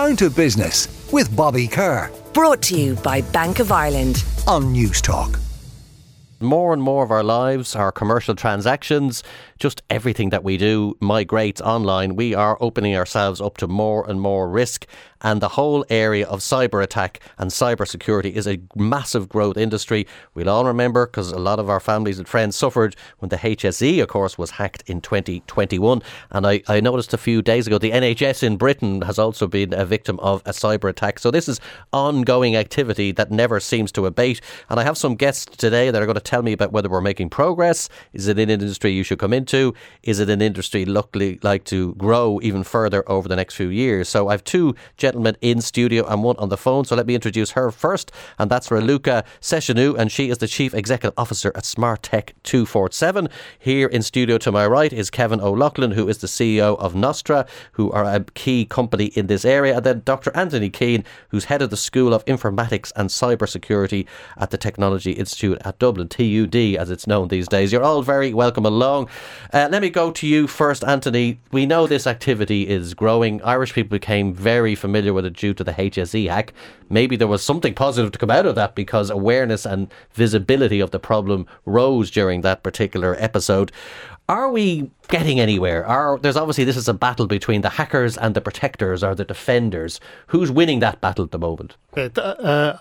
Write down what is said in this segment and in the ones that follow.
Down to Business with Bobby Kerr. Brought to you by Bank of Ireland on Newstalk. More and more of our lives, our commercial transactions, just everything that we do migrates online. We are opening ourselves up to more and more risk and the whole area of cyber attack and cyber security is a massive growth industry. We'll all remember because a lot of our families and friends suffered when the HSE, of course, was hacked in 2021. And I, I noticed a few days ago the NHS in Britain has also been a victim of a cyber attack. So this is ongoing activity that never seems to abate. And I have some guests today that are going to tell me about whether we're making progress. Is it an industry you should come into? Is it an industry luckily like to grow even further over the next few years? So I have two gentlemen gentlemen in studio and one on the phone. So let me introduce her first, and that's Raluca Saceanu, and she is the Chief Executive Officer at Smart Tech 247. Here in studio to my right is Kevin O'Loughlin, who is the CEO of Nostra, who are a key company in this area, and then Dr. Anthony Keane, who's head of the School of Informatics and Cybersecurity at the Technology Institute at Dublin, TUD as it's known these days. You're all very welcome along. Uh, let me go to you first, Anthony. We know this activity is growing. Irish people became very familiar with it due to the HSE hack. Maybe there was something positive to come out of that because awareness and visibility of the problem rose during that particular episode. Are we getting anywhere? Are there's obviously this is a battle between the hackers and the protectors or the defenders. Who's winning that battle at the moment? Uh, uh,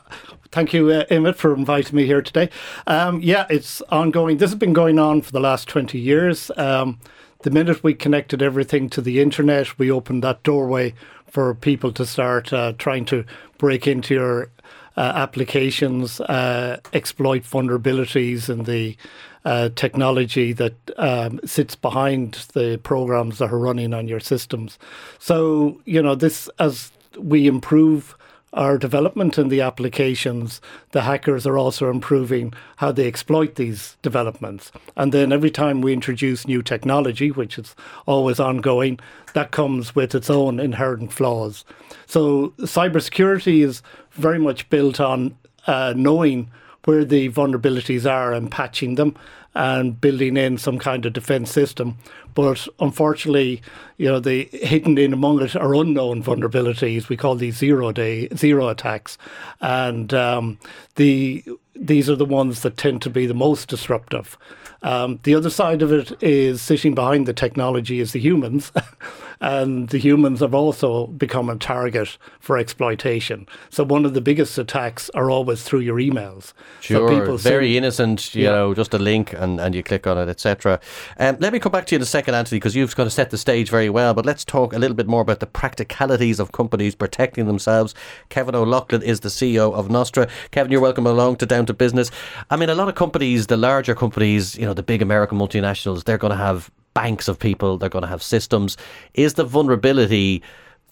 thank you, uh, Emmett, for inviting me here today. Um, yeah, it's ongoing. This has been going on for the last twenty years. Um, the minute we connected everything to the internet, we opened that doorway for people to start uh, trying to break into your uh, applications, uh, exploit vulnerabilities in the uh, technology that um, sits behind the programs that are running on your systems. So, you know, this as we improve our development in the applications, the hackers are also improving how they exploit these developments. And then every time we introduce new technology, which is always ongoing, that comes with its own inherent flaws. So cybersecurity is very much built on uh, knowing where the vulnerabilities are and patching them and building in some kind of defense system. But unfortunately, you know, the hidden in among it are unknown vulnerabilities. We call these zero day zero attacks, and um, the these are the ones that tend to be the most disruptive. Um, the other side of it is sitting behind the technology is the humans. and the humans have also become a target for exploitation. So one of the biggest attacks are always through your emails. Sure, so people very innocent, you yeah. know, just a link and, and you click on it, etc. Um, let me come back to you in a second, Anthony, because you've got to set the stage very well. But let's talk a little bit more about the practicalities of companies protecting themselves. Kevin O'Loughlin is the CEO of Nostra. Kevin, you're welcome along to Down to Business. I mean, a lot of companies, the larger companies, you know, the big American multinationals, they're going to have banks of people, they're going to have systems. Is the vulnerability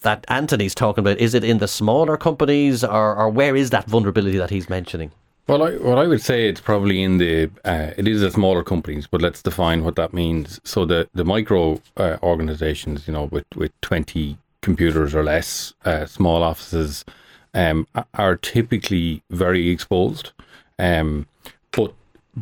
that Anthony's talking about, is it in the smaller companies or, or where is that vulnerability that he's mentioning? Well, I, what I would say it's probably in the uh, it is the smaller companies, but let's define what that means. So the the micro uh, organizations, you know, with with twenty computers or less, uh, small offices, um, are typically very exposed. Um, but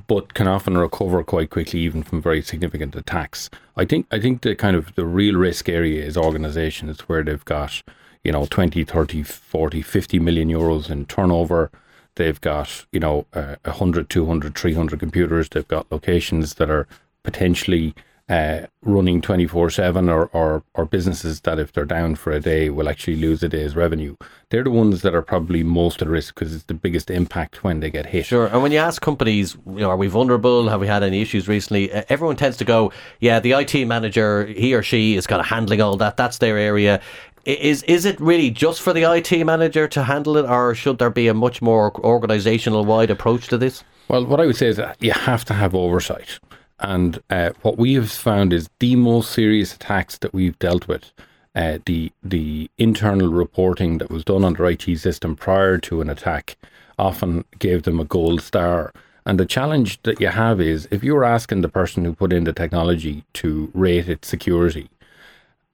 but can often recover quite quickly even from very significant attacks. I think I think the kind of the real risk area is organizations where they've got, you know, 20, 30, 40, 50 million euros in turnover. They've got, you know, uh, 100, 200, 300 computers. They've got locations that are potentially uh, running 24 7 or, or, or businesses that, if they're down for a day, will actually lose a day's revenue. They're the ones that are probably most at risk because it's the biggest impact when they get hit. Sure. And when you ask companies, you know, are we vulnerable? Have we had any issues recently? Everyone tends to go, yeah, the IT manager, he or she is kind of handling all that. That's their area. Is is it really just for the IT manager to handle it, or should there be a much more organisational wide approach to this? Well, what I would say is that you have to have oversight. And uh, what we have found is the most serious attacks that we've dealt with, uh, the the internal reporting that was done on the IT system prior to an attack, often gave them a gold star. And the challenge that you have is if you're asking the person who put in the technology to rate its security,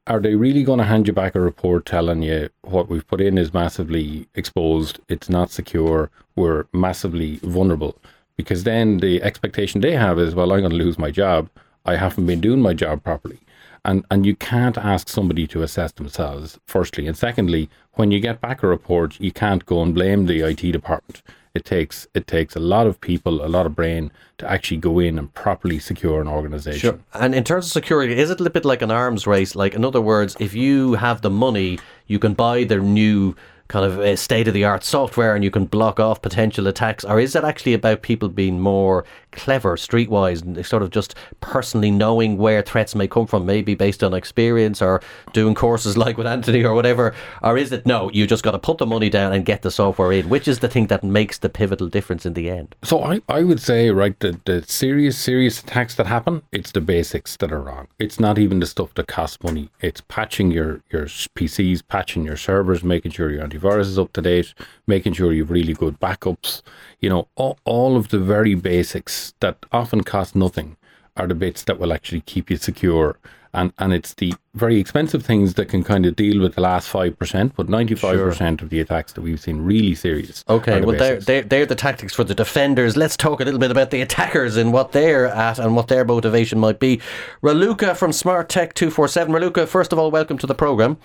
are they really going to hand you back a report telling you what we've put in is massively exposed, it's not secure, we're massively vulnerable? because then the expectation they have is, well, I'm going to lose my job. I haven't been doing my job properly. And and you can't ask somebody to assess themselves. Firstly, and secondly, when you get back a report, you can't go and blame the IT department. It takes it takes a lot of people, a lot of brain to actually go in and properly secure an organization. Sure. And in terms of security, is it a little bit like an arms race? Like, in other words, if you have the money, you can buy the new kind of uh, state of the art software and you can block off potential attacks? Or is it actually about people being more clever streetwise and sort of just personally knowing where threats may come from, maybe based on experience or doing courses like with Anthony or whatever? Or is it no, you just got to put the money down and get the software in? Which is the thing that makes the pivotal difference in the end? So I, I would say, right, the, the serious, serious attacks that happen, it's the basics that are wrong. It's not even the stuff that costs money. It's patching your, your PCs, patching your servers, making sure your antivirus is up to date, making sure you've really good backups. You know, all, all of the very basics that often cost nothing are the bits that will actually keep you secure. And, and it's the very expensive things that can kind of deal with the last 5%, but 95% of the attacks that we've seen really serious. Okay, the well, they're, they're, they're the tactics for the defenders. Let's talk a little bit about the attackers and what they're at and what their motivation might be. Raluca from Smart Tech 247. Raluca, first of all, welcome to the programme.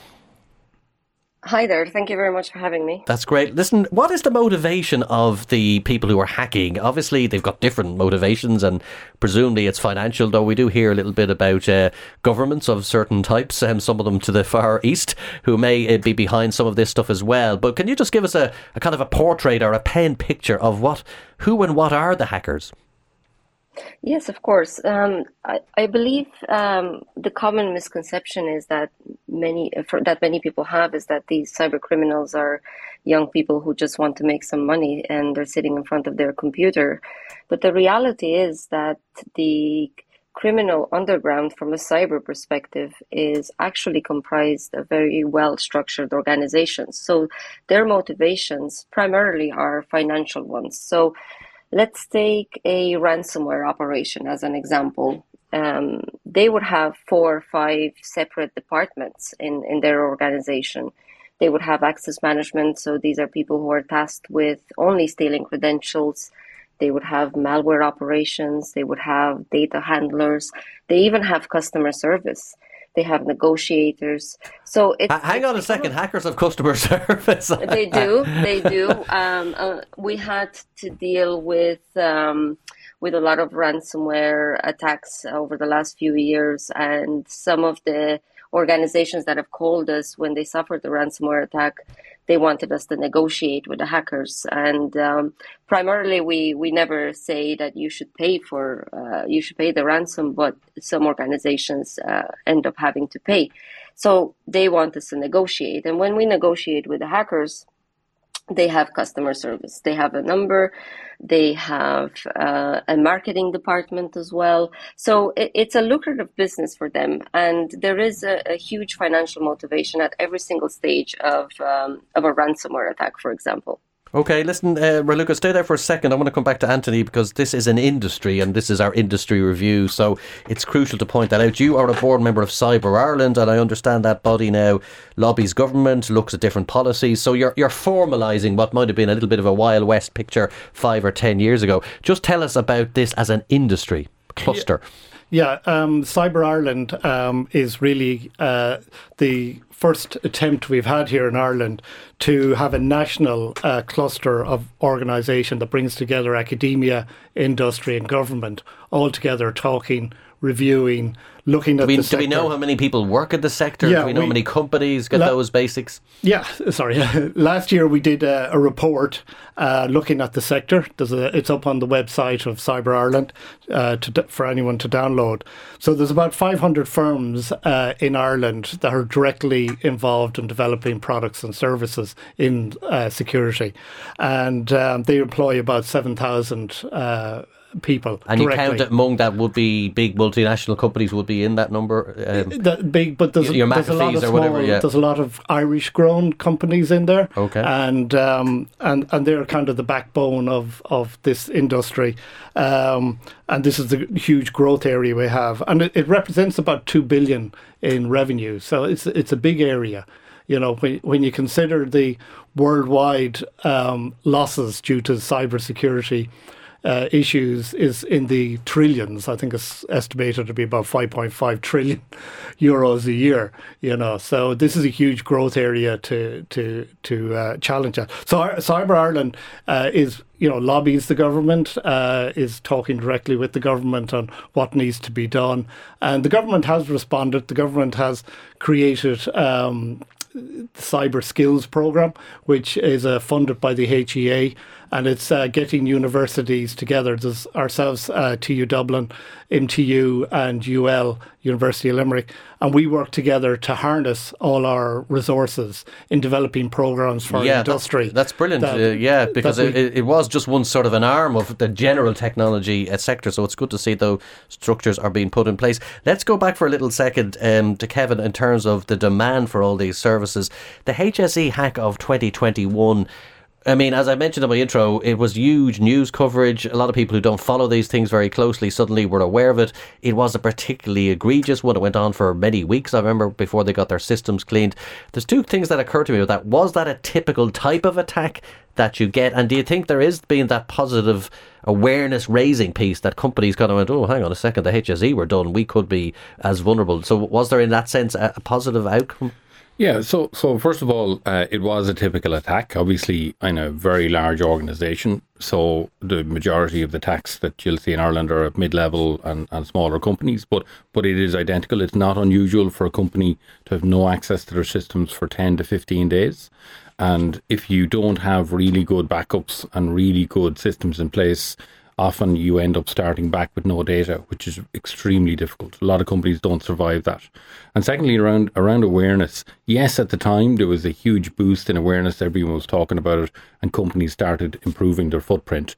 Hi there. Thank you very much for having me. That's great. Listen, what is the motivation of the people who are hacking? Obviously, they've got different motivations, and presumably it's financial. Though we do hear a little bit about uh, governments of certain types, um, some of them to the far east, who may uh, be behind some of this stuff as well. But can you just give us a, a kind of a portrait or a pen picture of what, who, and what are the hackers? Yes, of course. Um, I, I believe um, the common misconception is that many for, that many people have is that these cyber criminals are young people who just want to make some money and they're sitting in front of their computer. But the reality is that the criminal underground from a cyber perspective is actually comprised of very well structured organizations. So their motivations primarily are financial ones. So Let's take a ransomware operation as an example. Um, they would have four or five separate departments in, in their organization. They would have access management, so these are people who are tasked with only stealing credentials. They would have malware operations, they would have data handlers, they even have customer service they have negotiators. So it's, hang on a second. Hackers have customer service. they do. They do. Um, uh, we had to deal with um, with a lot of ransomware attacks over the last few years, and some of the organizations that have called us when they suffered the ransomware attack they wanted us to negotiate with the hackers. And um, primarily, we we never say that you should pay for uh, you should pay the ransom, but some organizations uh, end up having to pay. So they want us to negotiate, and when we negotiate with the hackers, they have customer service. They have a number. They have uh, a marketing department as well. So it, it's a lucrative business for them, and there is a, a huge financial motivation at every single stage of um, of a ransomware attack, for example. Okay, listen, uh, Raluca, stay there for a second. I want to come back to Anthony because this is an industry and this is our industry review. So it's crucial to point that out. You are a board member of Cyber Ireland, and I understand that body now lobbies government, looks at different policies. So you're, you're formalising what might have been a little bit of a Wild West picture five or ten years ago. Just tell us about this as an industry cluster. Yeah. Yeah, um, Cyber Ireland um, is really uh, the first attempt we've had here in Ireland to have a national uh, cluster of organisation that brings together academia, industry, and government all together talking reviewing, looking at do we, do we know how many people work in the sector? Yeah, do we know we- how many companies get La- those basics? Yeah, sorry. Last year we did a, a report uh, looking at the sector. There's a, it's up on the website of Cyber Ireland uh, to, for anyone to download. So there's about 500 firms uh, in Ireland that are directly involved in developing products and services in uh, security, and um, they employ about 7,000 uh, people. And you directly. count among that would be big multinational companies would be in that number. Um, that big, but there's, Your there's a lot of small, whatever, yeah. there's a lot of Irish-grown companies in there. Okay. and um, and and they're kind of the backbone of of this industry, um, and this is the huge growth area we have, and it, it represents about two billion in revenue. So it's it's a big area. You know, when when you consider the worldwide um, losses due to cybersecurity uh, issues is in the trillions. I think it's estimated to be about 5.5 trillion euros a year. You know, so this is a huge growth area to to to uh, challenge that. So Cyber Ireland uh, is you know lobbies the government, uh, is talking directly with the government on what needs to be done, and the government has responded. The government has created. Um, the cyber skills program, which is uh, funded by the HEA, and it's uh, getting universities together. There's ourselves, uh, TU Dublin, MTU, and UL, University of Limerick, and we work together to harness all our resources in developing programs for yeah, industry. That's, that's brilliant. That, uh, yeah, because we, it, it was just one sort of an arm of the general technology uh, sector. So it's good to see though structures are being put in place. Let's go back for a little second um, to Kevin in terms of the demand for all these services. The HSE hack of 2021 I mean, as I mentioned in my intro, it was huge news coverage. A lot of people who don't follow these things very closely suddenly were aware of it. It was a particularly egregious one. It went on for many weeks, I remember, before they got their systems cleaned. There's two things that occurred to me with that. Was that a typical type of attack that you get? And do you think there is being that positive awareness raising piece that companies kind of went, oh, hang on a second, the HSE were done. We could be as vulnerable. So was there in that sense a, a positive outcome? Yeah, so so first of all, uh, it was a typical attack. Obviously, in a very large organisation, so the majority of the attacks that you'll see in Ireland are at mid-level and, and smaller companies. But but it is identical. It's not unusual for a company to have no access to their systems for ten to fifteen days, and if you don't have really good backups and really good systems in place, often you end up starting back with no data, which is extremely difficult. A lot of companies don't survive that. And secondly, around around awareness, yes, at the time there was a huge boost in awareness. Everyone was talking about it, and companies started improving their footprint.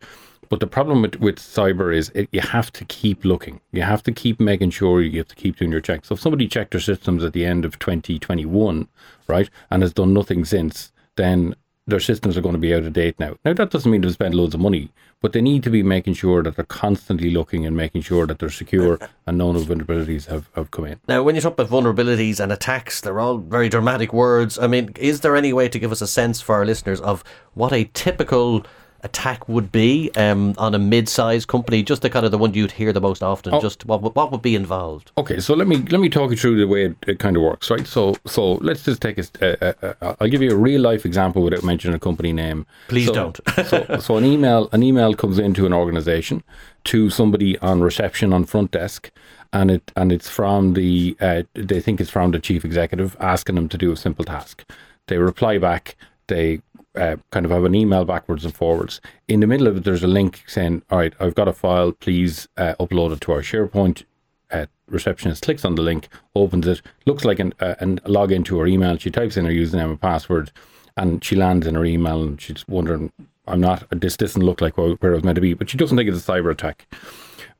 But the problem with, with cyber is it, you have to keep looking. You have to keep making sure you have to keep doing your checks. So if somebody checked their systems at the end of 2021, right, and has done nothing since, then their systems are going to be out of date now. Now, that doesn't mean they've spent loads of money, but they need to be making sure that they're constantly looking and making sure that they're secure and none of vulnerabilities have, have come in. Now, when you talk about vulnerabilities and attacks, they're all very dramatic words. I mean, is there any way to give us a sense for our listeners of what a typical attack would be um, on a mid-sized company, just the kind of the one you'd hear the most often. Oh. Just what what would be involved? Okay, so let me let me talk you through the way it, it kind of works, right? So so let's just take a. Uh, uh, uh, I'll give you a real life example without mentioning a company name. Please so, don't. so, so an email an email comes into an organization to somebody on reception on front desk. And it and it's from the uh, they think it's from the chief executive asking them to do a simple task. They reply back they uh, kind of have an email backwards and forwards. In the middle of it, there's a link saying, "All right, I've got a file. Please uh, upload it to our SharePoint." Uh, receptionist clicks on the link, opens it, looks like an, uh, and log into her email. She types in her username and password, and she lands in her email, and she's wondering, "I'm not. This doesn't look like where I was meant to be." But she doesn't think it's a cyber attack.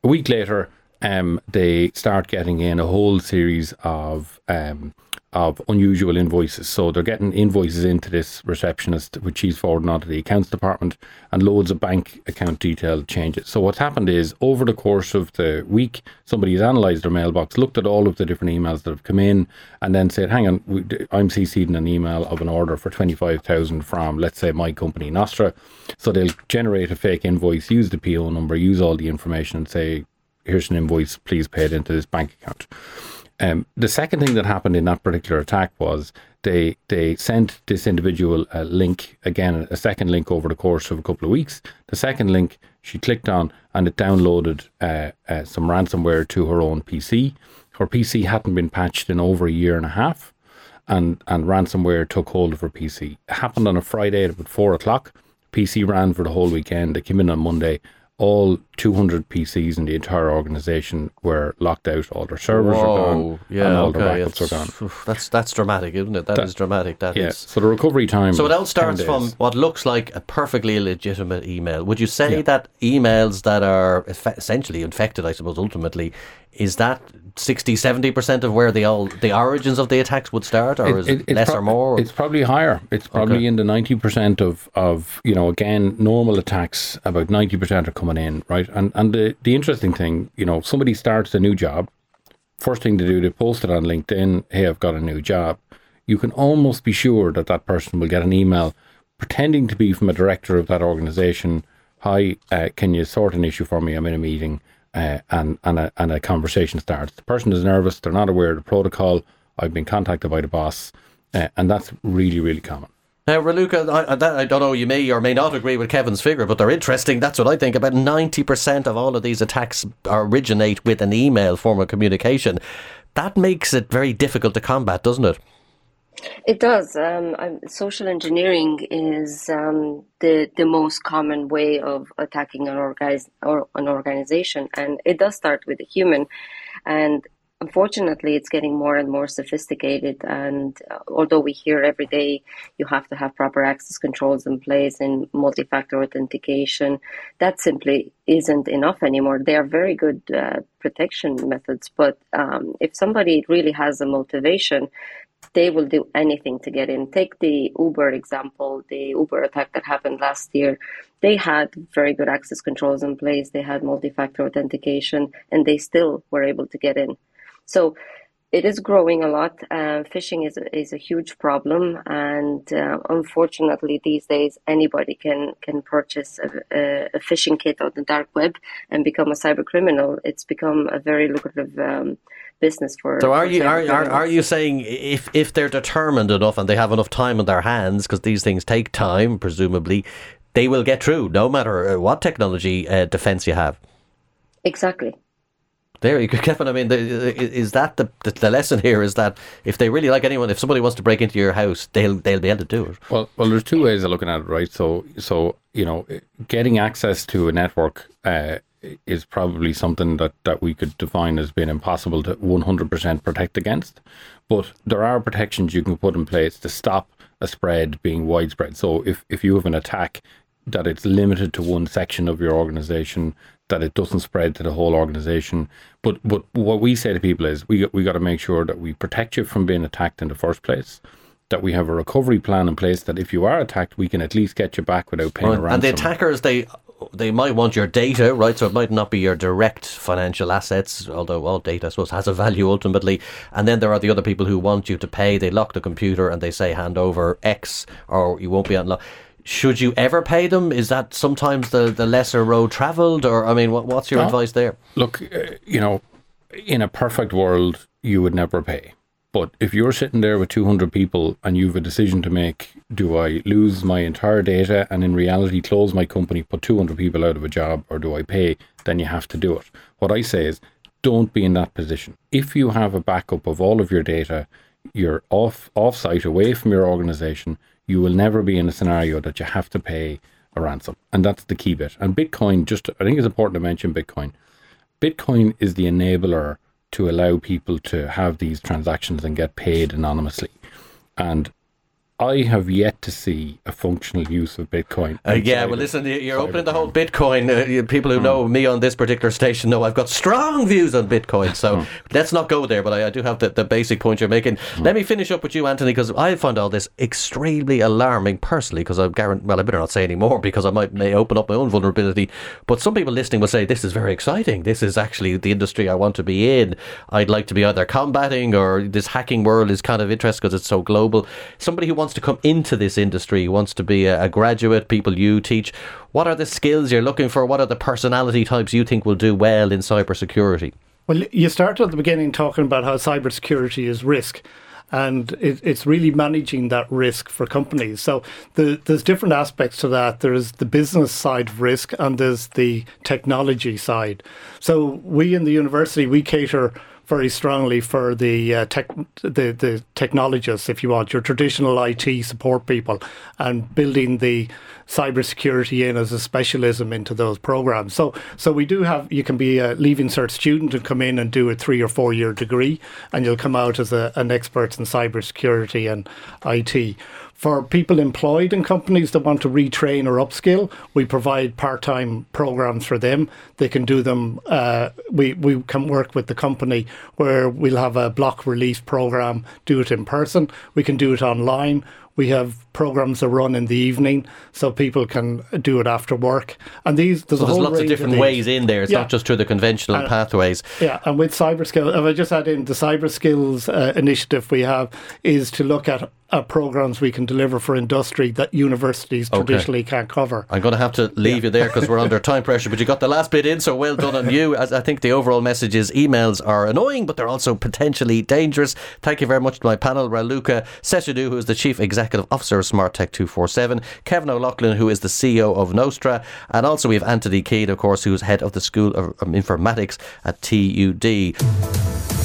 A week later, um, they start getting in a whole series of um, of unusual invoices. So they're getting invoices into this receptionist, which she's forwarding on to the accounts department, and loads of bank account detail changes. So what's happened is over the course of the week, somebody has analysed their mailbox, looked at all of the different emails that have come in, and then said, "Hang on, I'm CC'd in an email of an order for twenty five thousand from, let's say, my company Nostra." So they'll generate a fake invoice, use the PO number, use all the information, and say, "Here's an invoice. Please pay it into this bank account." Um, the second thing that happened in that particular attack was they they sent this individual a link again, a second link over the course of a couple of weeks. The second link she clicked on and it downloaded uh, uh, some ransomware to her own PC. Her PC hadn't been patched in over a year and a half, and and ransomware took hold of her PC. It happened on a Friday at about four o'clock. PC ran for the whole weekend. They came in on Monday all 200 PCs in the entire organization were locked out. All their servers Whoa, are gone, yeah, and all okay, their backups are gone. That's that's dramatic, isn't it? that is dramatic. That yeah. is. So the recovery time. So it all starts from what looks like a perfectly legitimate email. Would you say yeah. that emails that are essentially infected, I suppose, ultimately, is that 60 70% of where the all the origins of the attacks would start or it, is it, it less pro- or more it's probably higher it's probably okay. in the 90% of of you know again normal attacks about 90% are coming in right and and the the interesting thing you know somebody starts a new job first thing to do they post it on linkedin hey i've got a new job you can almost be sure that that person will get an email pretending to be from a director of that organization hi, uh, can you sort an issue for me? I'm in a meeting, uh, and and a, and a conversation starts. The person is nervous. They're not aware of the protocol. I've been contacted by the boss, uh, and that's really really common. Now, Raluca, I, I, don't know, you may or may not agree with Kevin's figure, but they're interesting. That's what I think. About 90% of all of these attacks originate with an email form of communication. That makes it very difficult to combat, doesn't it? It does. Um, social engineering is um, the the most common way of attacking an or an organization, and it does start with a human. And unfortunately, it's getting more and more sophisticated. And uh, although we hear every day you have to have proper access controls in place and multi factor authentication, that simply isn't enough anymore. They are very good uh, protection methods, but um, if somebody really has a motivation, they will do anything to get in. Take the Uber example, the Uber attack that happened last year. They had very good access controls in place, they had multi factor authentication, and they still were able to get in. So it is growing a lot. Uh, phishing is is a huge problem, and uh, unfortunately, these days anybody can can purchase a, a, phishing kit on the dark web and become a cyber criminal. It's become a very lucrative um, business for. So, are for you are, are, are you saying if if they're determined enough and they have enough time on their hands, because these things take time, presumably, they will get through, no matter uh, what technology uh, defense you have. Exactly. There you go, Kevin. I mean, is that the, the, the lesson here? Is that if they really like anyone, if somebody wants to break into your house, they'll they'll be able to do it. Well, well, there's two ways of looking at it, right? So, so you know, getting access to a network uh, is probably something that that we could define as being impossible to 100% protect against. But there are protections you can put in place to stop a spread being widespread. So, if if you have an attack that it's limited to one section of your organization, that it doesn't spread to the whole organization. But but what we say to people is we we got to make sure that we protect you from being attacked in the first place. That we have a recovery plan in place. That if you are attacked, we can at least get you back without paying a ransom. And the attackers, they they might want your data, right? So it might not be your direct financial assets, although all data, I suppose, has a value ultimately. And then there are the other people who want you to pay. They lock the computer and they say hand over X, or you won't be unlocked should you ever pay them? Is that sometimes the, the lesser road travelled? Or, I mean, what, what's your no. advice there? Look, uh, you know, in a perfect world, you would never pay. But if you're sitting there with 200 people and you have a decision to make, do I lose my entire data and in reality close my company, put 200 people out of a job, or do I pay? Then you have to do it. What I say is, don't be in that position. If you have a backup of all of your data, you're off off site, away from your organization, you will never be in a scenario that you have to pay a ransom. And that's the key bit. And Bitcoin, just I think it's important to mention Bitcoin. Bitcoin is the enabler to allow people to have these transactions and get paid anonymously. And I have yet to see a functional use of Bitcoin. Uh, yeah, well, listen, you're opening the whole Bitcoin. Uh, people who mm. know me on this particular station know I've got strong views on Bitcoin. So mm. let's not go there, but I, I do have the, the, basic point you're making. Mm. Let me finish up with you, Anthony, because I find all this extremely alarming personally, because I'm guarantee, well, I better not say any more because I might may open up my own vulnerability. But some people listening will say, this is very exciting. This is actually the industry I want to be in. I'd like to be either combating or this hacking world is kind of interesting because it's so global. Somebody who wants wants to come into this industry, wants to be a, a graduate, people you teach, what are the skills you're looking for? What are the personality types you think will do well in cybersecurity? Well, you started at the beginning talking about how cybersecurity is risk and it, it's really managing that risk for companies. So the, there's different aspects to that. There's the business side of risk, and there's the technology side. So we in the university we cater very strongly for the uh, tech, the the technologists, if you want, your traditional IT support people, and building the cybersecurity in as a specialism into those programs. So so we do have you can be a leaving cert student and come in and do a three or four year degree, and you'll come out as a, an expert in cybersecurity and IT. For people employed in companies that want to retrain or upskill, we provide part-time programs for them. They can do them. Uh, we we can work with the company where we'll have a block release program. Do it in person. We can do it online. We have programs that run in the evening, so people can do it after work. And these there's, so there's lots of different of ways in there. It's yeah. not just through the conventional pathways. Yeah, and with cyber skills, if I just add in the cyber skills uh, initiative we have is to look at uh, programs we can deliver for industry that universities Okay. traditionally can't cover. I'm going to have to leave you there because we're under time pressure, but you got the last bit in, so well done on you. As I think the overall message is emails are annoying, but they're also potentially dangerous. Thank you very much to my panel, Raluca Saceanu, who is the Chief Executive Officer of Smart Tech 247, Kevin O'Loughlin, who is the CEO of Nostra, and also we have Anthony Keane, of course, who's head of the School of um, Informatics at TUD.